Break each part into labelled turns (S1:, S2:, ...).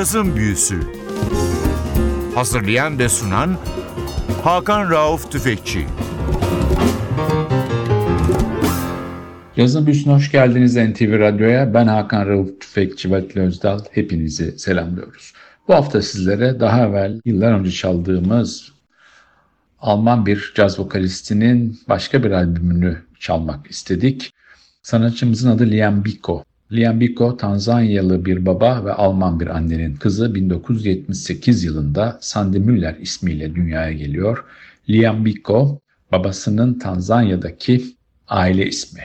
S1: Cazın Büyüsü Hazırlayan ve sunan Hakan Rauf Tüfekçi
S2: Yazın Büyüsü'ne hoş geldiniz NTV Radyo'ya. Ben Hakan Rauf Tüfekçi ve Özdal. Hepinizi selamlıyoruz. Bu hafta sizlere daha evvel yıllar önce çaldığımız Alman bir caz vokalistinin başka bir albümünü çalmak istedik. Sanatçımızın adı Liam Biko. Liam Biko Tanzanyalı bir baba ve Alman bir annenin kızı 1978 yılında Sandy Müller ismiyle dünyaya geliyor. Liam Biko babasının Tanzanya'daki aile ismi.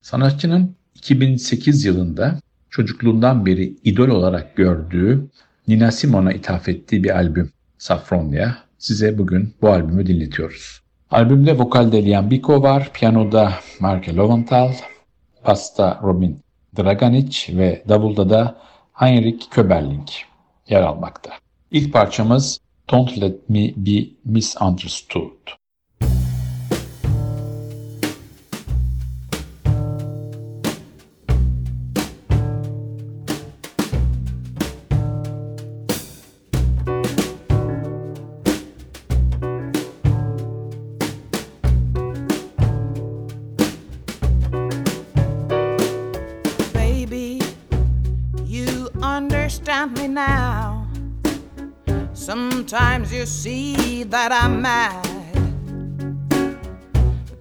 S2: Sanatçının 2008 yılında çocukluğundan beri idol olarak gördüğü Nina Simone'a ithaf ettiği bir albüm Safronia. Size bugün bu albümü dinletiyoruz. Albümde vokalde Liam Biko var, piyanoda Marke Loventhal, basta Robin Draganic ve davulda da Heinrich Köberling yer almakta. İlk parçamız Don't Let Me Be Misunderstood.
S3: That I'm mad.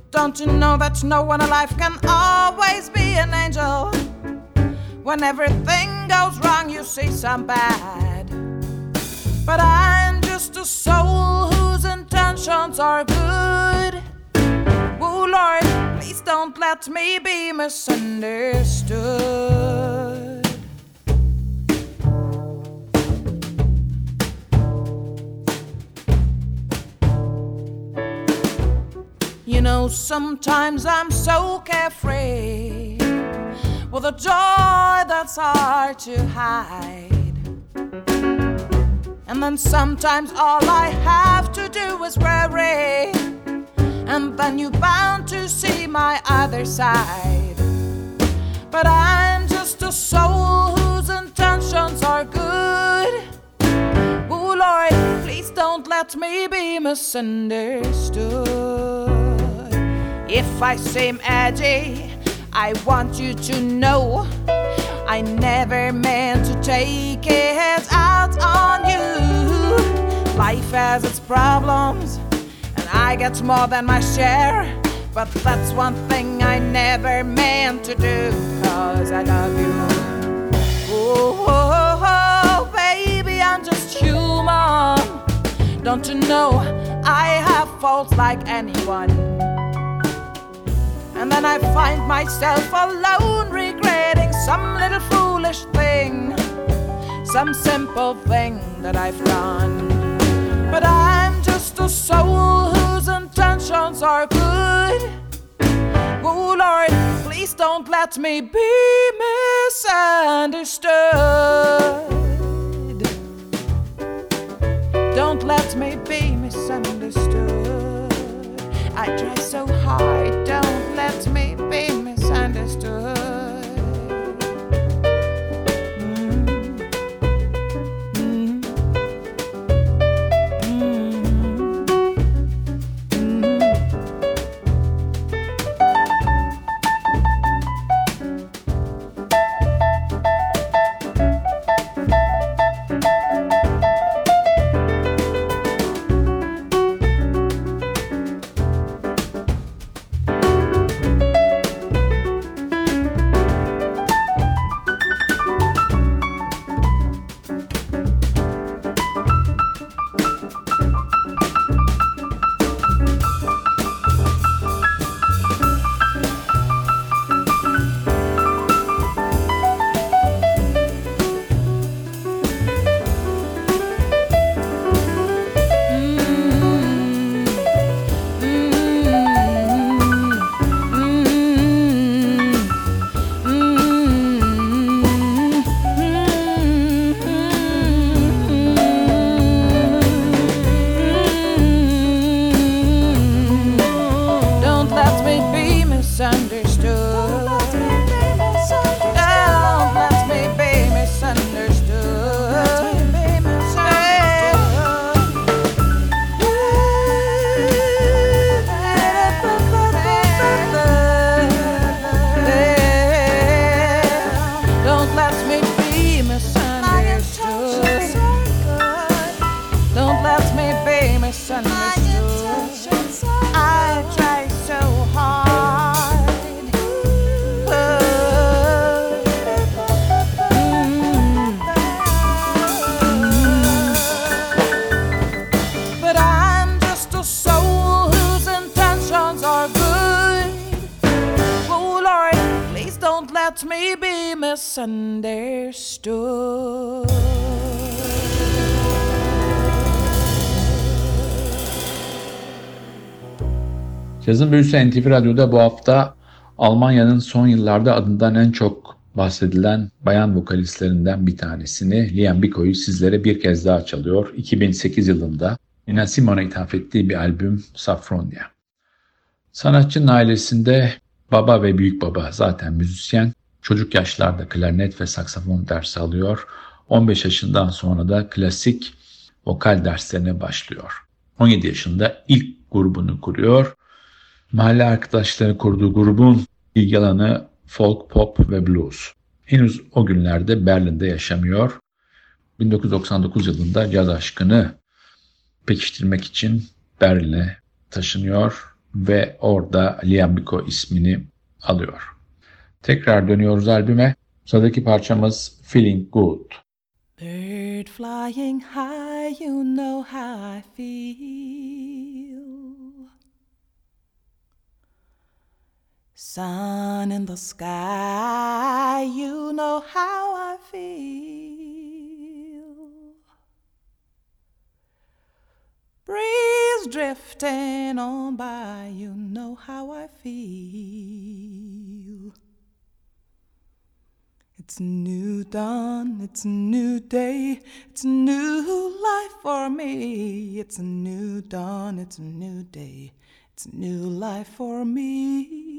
S3: Don't you know that no one alive can always be an angel? When everything goes wrong, you see some bad. But I'm just a soul whose intentions are good. Oh Lord, please don't let me be misunderstood. Know, sometimes I'm so carefree with a joy that's hard to hide. And then sometimes all I have to do is worry. And then you're bound to see my other side. But I'm just a soul whose intentions are good. Oh Lord, please don't let me be misunderstood. If I seem edgy, I want you to know I never meant to take it out on you. Life has its problems, and I get more than my share. But that's one thing I never meant to do, cause I love you. Oh, oh, baby, I'm just human. Don't you know I have faults like anyone? And then I find myself alone, regretting some little foolish thing, some simple thing that I've done. But I'm just a soul whose intentions are good. Oh Lord, please don't let me be misunderstood. Don't let me be misunderstood. I try so hard, good. me be misunderstood. I so hard. But I'm just a soul whose intentions are good. Oh Lord, please don't let me be misunderstood.
S2: Yazın Büyüsü NTV Radyo'da bu hafta Almanya'nın son yıllarda adından en çok bahsedilen bayan vokalistlerinden bir tanesini Liam Biko'yu sizlere bir kez daha çalıyor. 2008 yılında Nina Simone'a ithaf ettiği bir albüm Safronia. Sanatçının ailesinde baba ve büyük baba zaten müzisyen. Çocuk yaşlarda klarnet ve saksafon dersi alıyor. 15 yaşından sonra da klasik vokal derslerine başlıyor. 17 yaşında ilk grubunu kuruyor. Mahalle arkadaşları kurduğu grubun ilgi alanı folk, pop ve blues. Henüz o günlerde Berlin'de yaşamıyor. 1999 yılında caz aşkını pekiştirmek için Berlin'e taşınıyor ve orada Liambiko ismini alıyor. Tekrar dönüyoruz albüme. Sıradaki parçamız Feeling Good.
S3: Bird flying high, you know how I feel. Sun in the sky, you know how I feel. Breeze drifting on by, you know how I feel. It's new dawn, it's a new day, it's a new life for me. It's a new dawn, it's a new day, it's a new life for me.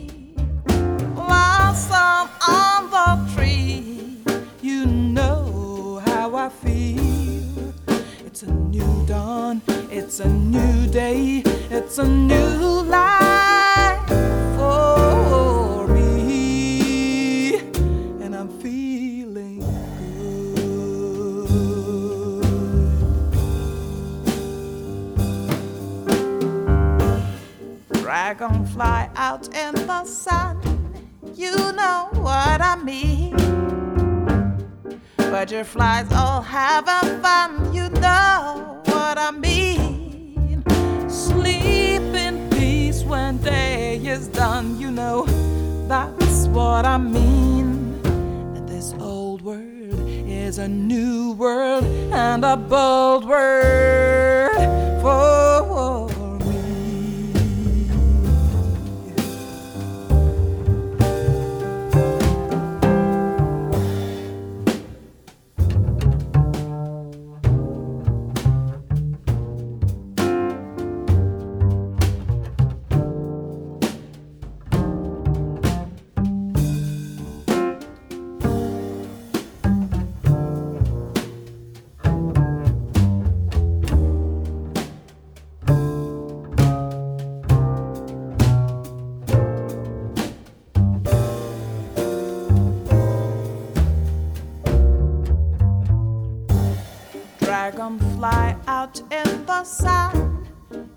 S3: blossom on the tree. You know how I feel. It's a new dawn, it's a new day, it's a new life for me. And I'm feeling good. Dragonfly out in the sun you know what I mean. Butterflies all having fun, you know what I mean. Sleep in peace when day is done, you know that's what I mean. This old world is a new world and a bold word for sun.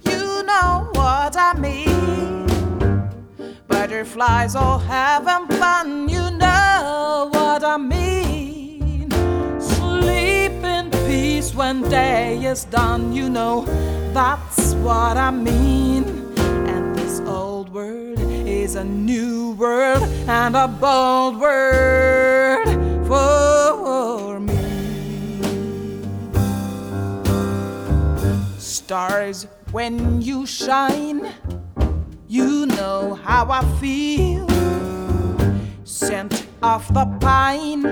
S3: You know what I mean. Butterflies all having fun. You know what I mean. Sleep in peace when day is done. You know that's what I mean. And this old world is a new world and a bold word stars when you shine. You know how I feel. Scent of the pine.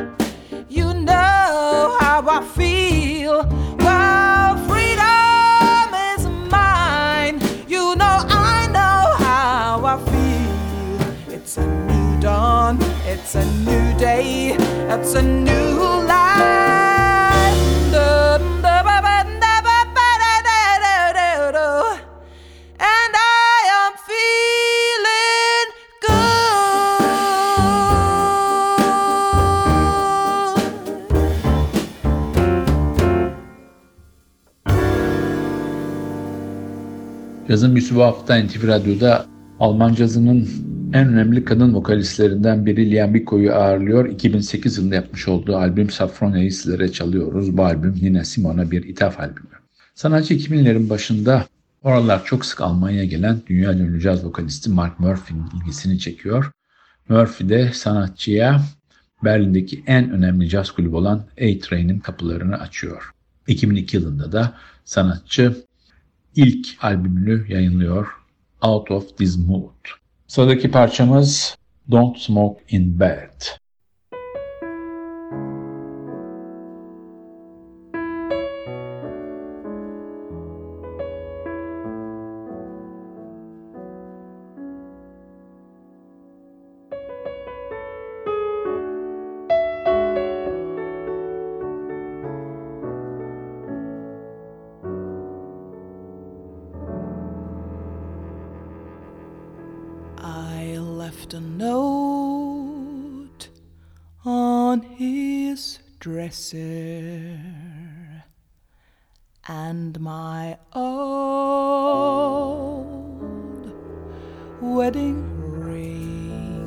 S3: You know how I feel. Well, freedom is mine. You know I know how I feel. It's a new dawn. It's a new day. It's a new life.
S2: Yazın büyüsü bu hafta NTV Radyo'da Alman cazının en önemli kadın vokalistlerinden biri Liam Biko'yu ağırlıyor. 2008 yılında yapmış olduğu albüm Safrone'yi sizlere çalıyoruz. Bu albüm Nina Simone'a bir ithaf albümü. Sanatçı 2000'lerin başında oralar çok sık Almanya'ya gelen dünya ünlü caz vokalisti Mark Murphy'nin ilgisini çekiyor. Murphy de sanatçıya Berlin'deki en önemli caz kulübü olan A-Train'in kapılarını açıyor. 2002 yılında da sanatçı ilk albümünü yayınlıyor Out of This Mood. Sıradaki parçamız Don't Smoke in Bed.
S3: Dresser and my old wedding ring.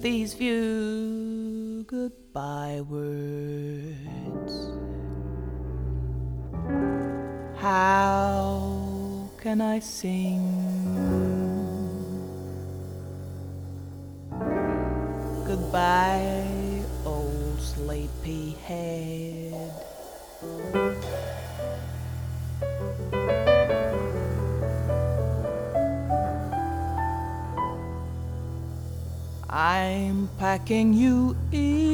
S3: These few goodbye words. How can I sing? Sleepy head. I'm packing you in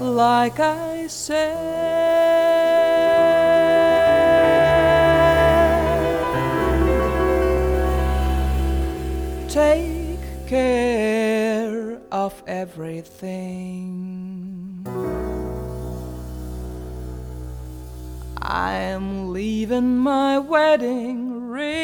S3: like I said. Take care everything. I'm leaving my wedding ring.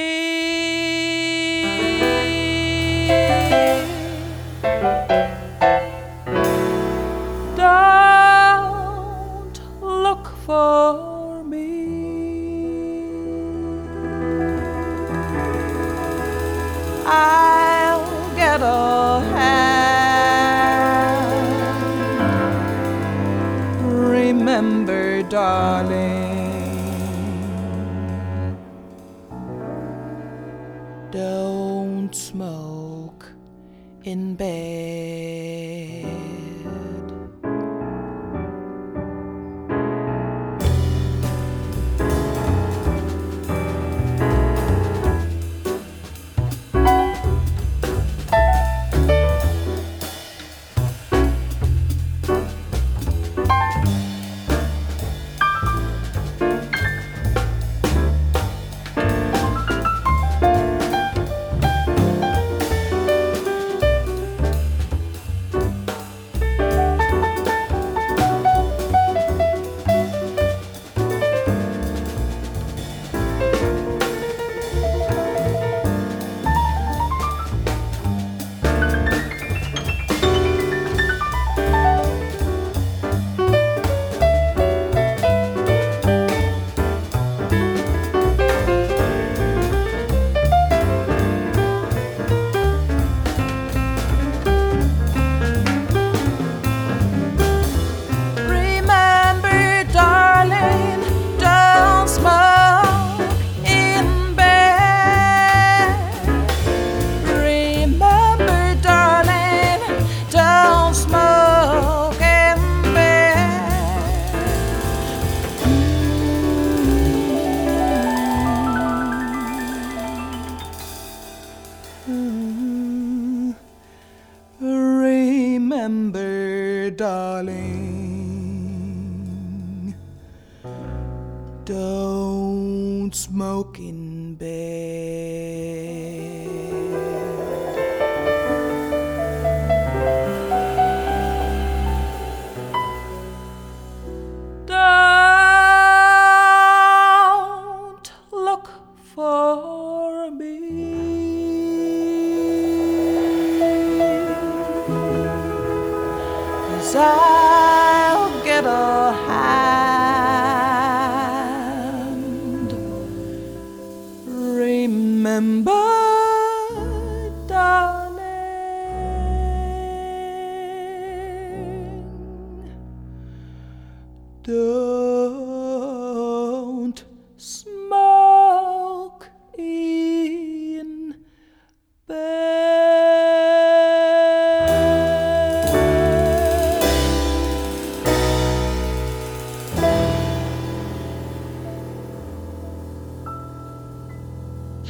S3: Darling, don't smoke in bed. Don't smoke in bed.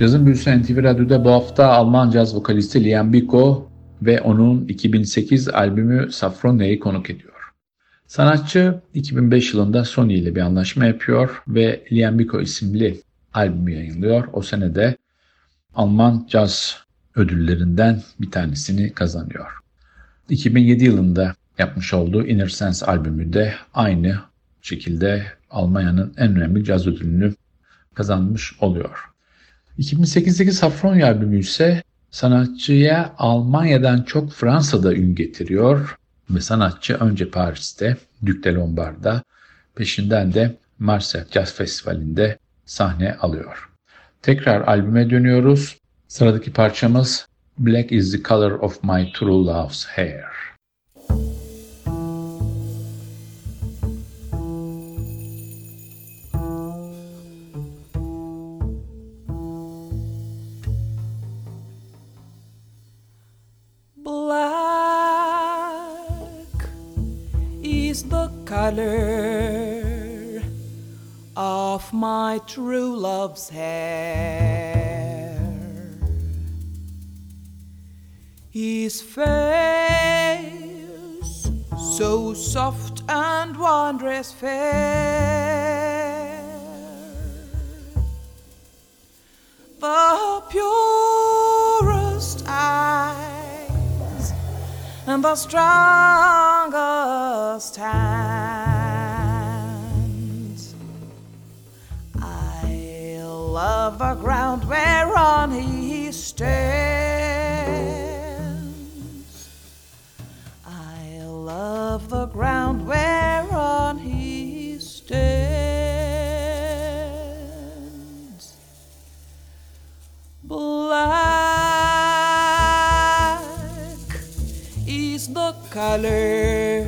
S2: Cazın büyüsü NTV Radyo'da bu hafta Alman caz vokalisti Liam Biko ve onun 2008 albümü Safronia'yı konuk ediyor. Sanatçı 2005 yılında Sony ile bir anlaşma yapıyor ve Liam Biko isimli albümü yayınlıyor. O sene de Alman caz ödüllerinden bir tanesini kazanıyor. 2007 yılında yapmış olduğu Inner Sense albümü de aynı şekilde Almanya'nın en önemli caz ödülünü kazanmış oluyor. 2008'deki Safronia albümü ise sanatçıya Almanya'dan çok Fransa'da ün getiriyor ve sanatçı önce Paris'te, Duc de Lombard'da, peşinden de Marseille Jazz Festivali'nde sahne alıyor. Tekrar albüme dönüyoruz. Sıradaki parçamız Black is the Color of My True Love's Hair.
S3: True love's hair. His face so soft and wondrous fair. The purest eyes and the strongest hands. Love the ground whereon he stands. I love the ground whereon he stands. Black is the color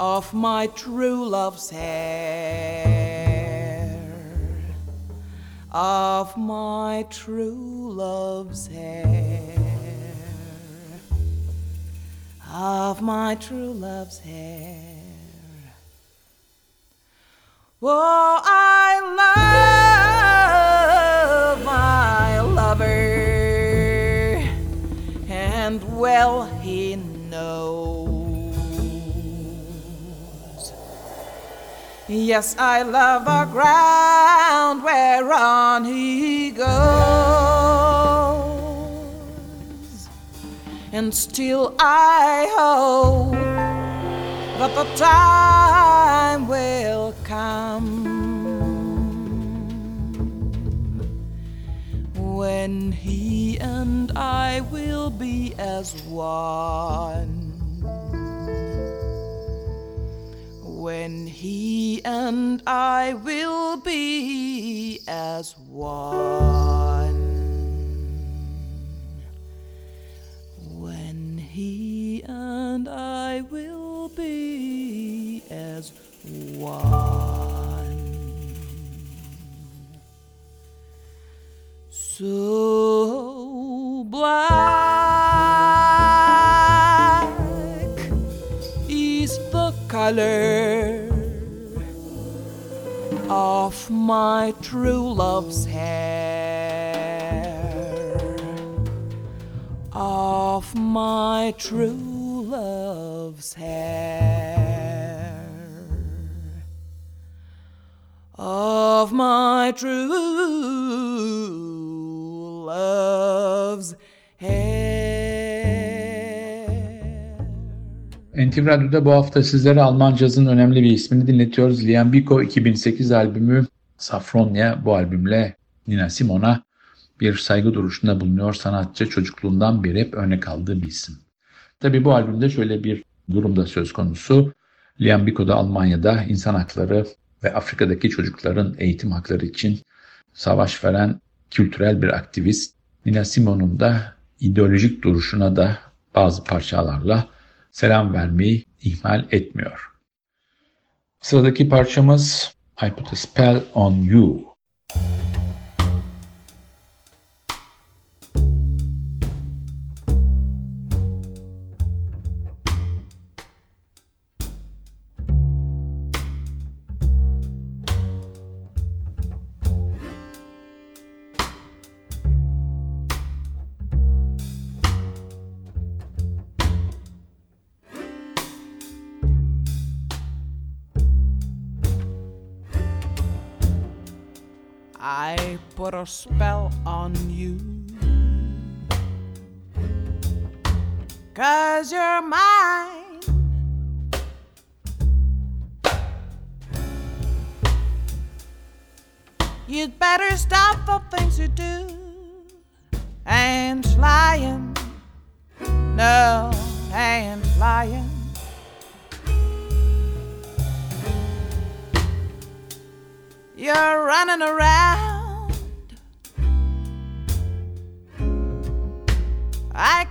S3: of my true love's hair. Of my true love's hair. Of my true love's hair. Oh, I love my lover, and well he knows. Yes, I love the ground whereon he goes, and still I hope that the time will come when he and I will be as one. When he and I will be as one. When he and I will be as one. So black is the color my true love's hair of my true love's hair of my true love's.
S2: NTV Radyo'da bu hafta sizlere Alman cazın önemli bir ismini dinletiyoruz. Liam Biko 2008 albümü Safronia bu albümle Nina Simone'a bir saygı duruşunda bulunuyor. Sanatçı çocukluğundan beri hep örnek aldığı bir isim. Tabi bu albümde şöyle bir durum da söz konusu. Liam Biko da Almanya'da insan hakları ve Afrika'daki çocukların eğitim hakları için savaş veren kültürel bir aktivist. Nina Simone'un da ideolojik duruşuna da bazı parçalarla selam vermeyi ihmal etmiyor. Sıradaki parçamız I Put a Spell on You.
S3: Cause you're mine. You'd better stop the things you do and lying. No, and lying. You're running around.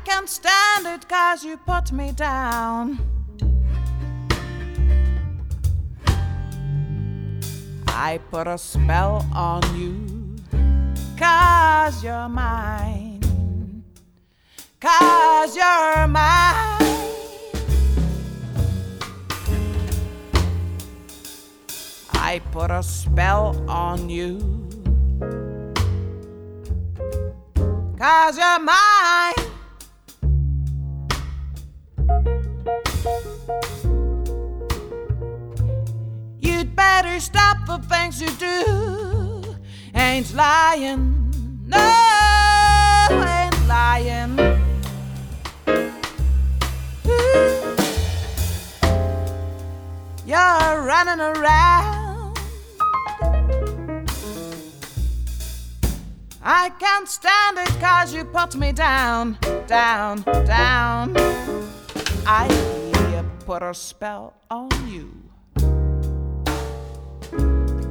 S3: Can't stand it cause you put me down. I put a spell on you cause you're mine. Cause you're mine. I put a spell on you. Cause you're mine. You'd better stop the things you do. Ain't lying. No, ain't lying. Ooh. You're running around. I can't stand it cause you put me down, down, down. I put a spell on you.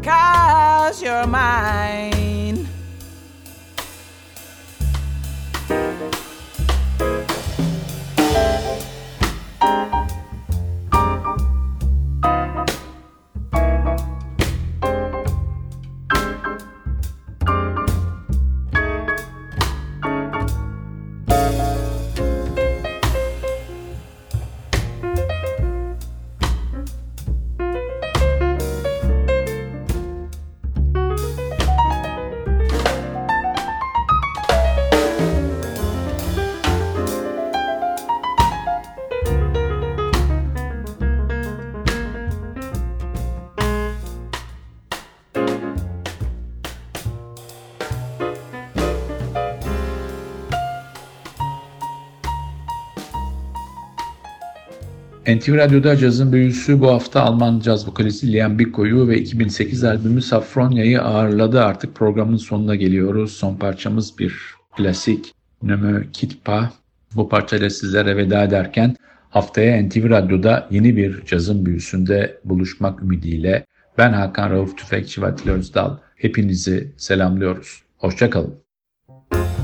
S3: Cause you're mine.
S2: NTV Radyo'da cazın büyüsü bu hafta Alman caz vokalisti Liam Biko'yu ve 2008 albümü Safronia'yı ağırladı. Artık programın sonuna geliyoruz. Son parçamız bir klasik quitte pas. Bu parçayla sizlere veda ederken haftaya NTV Radyo'da yeni bir cazın büyüsünde buluşmak ümidiyle ben Hakan Rauf Tüfekçi ve Özdal hepinizi selamlıyoruz. Hoşçakalın.
S4: Ne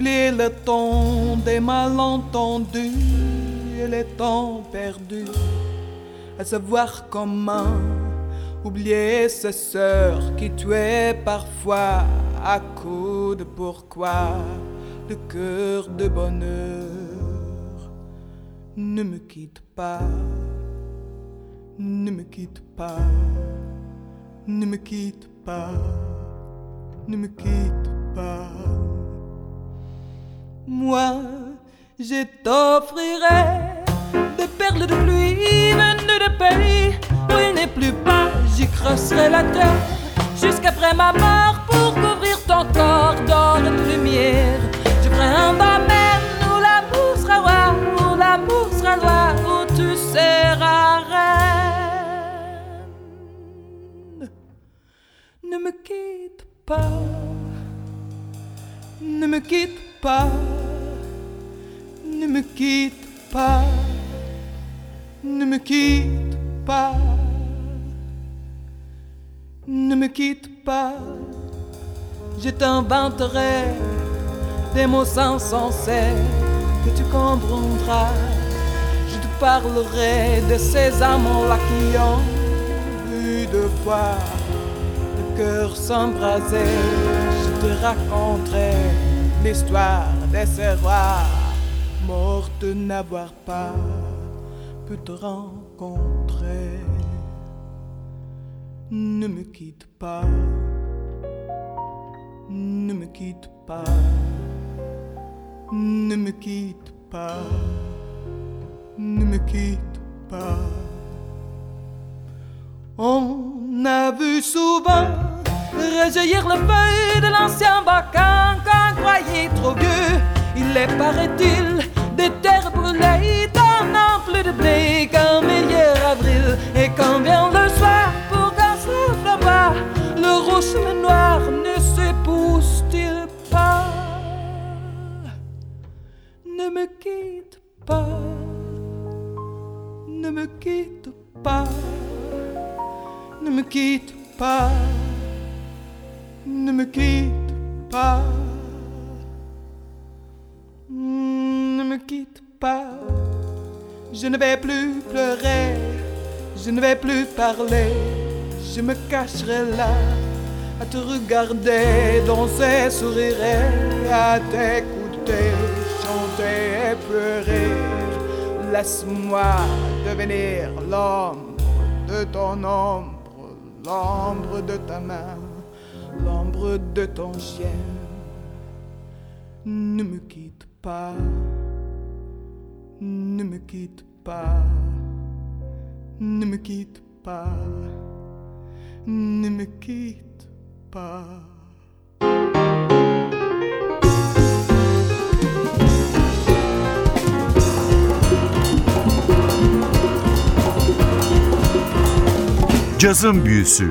S4: Oublier le temps des malentendus et les temps perdus, à savoir comment oublier ces sœurs qui tuaient parfois à coups de pourquoi le cœur de bonheur. Ne me quitte pas, ne me quitte pas, ne me quitte pas, ne me quitte pas moi, je t'offrirai des perles de pluie venues de pays où il n'est plus pas. J'y creuserai la terre jusqu'après ma mort pour couvrir ton corps d'or de lumière. Je ferai un baptême où l'amour
S3: sera roi, où l'amour sera loi, où tu seras reine. Ne me quitte pas, ne me quitte pas ne me quitte pas, ne me quitte pas, ne me quitte pas, je t'inventerai des mots sens que tu comprendras. Je te parlerai de ces amants-là qui ont vu de fois le cœur s'embraser. Je te raconterai l'histoire de ces morts de n'avoir pas pu te rencontrer. Ne me quitte pas, ne me quitte pas, ne me quitte pas, ne me quitte pas. On a vu souvent rejaillir le feuille de l'ancien bacan qu'on croyait trop vieux. Il est, paraît-il, des terres brûlées donnant plus de blé qu'un meilleur avril. Et quand vient le soir pour casser le bas, le rouge et le noir ne s'épousent-ils pas? Ne me quitte pas, ne me quitte pas, ne me quitte pas, ne me quitte pas. Me quitte pas, je ne vais plus pleurer, je ne vais plus parler, je me cacherai là à te regarder, danser, sourire, à t'écouter, chanter et pleurer. Laisse-moi devenir l'ombre de ton ombre, l'ombre de ta main, l'ombre de ton chien. Ne me quitte pas, ne me quitte pas, ne me quitte pas, ne me quitte pas.
S1: Cazın Büyüsü.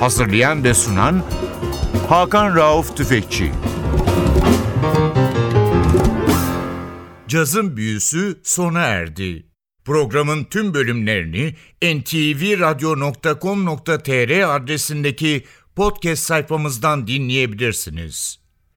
S1: Hazırlayan ve sunan Hakan Rauf Tüfekçi Cazın Büyüsü sona erdi. Programın tüm bölümlerini ntvradio.com.tr adresindeki podcast sayfamızdan dinleyebilirsiniz.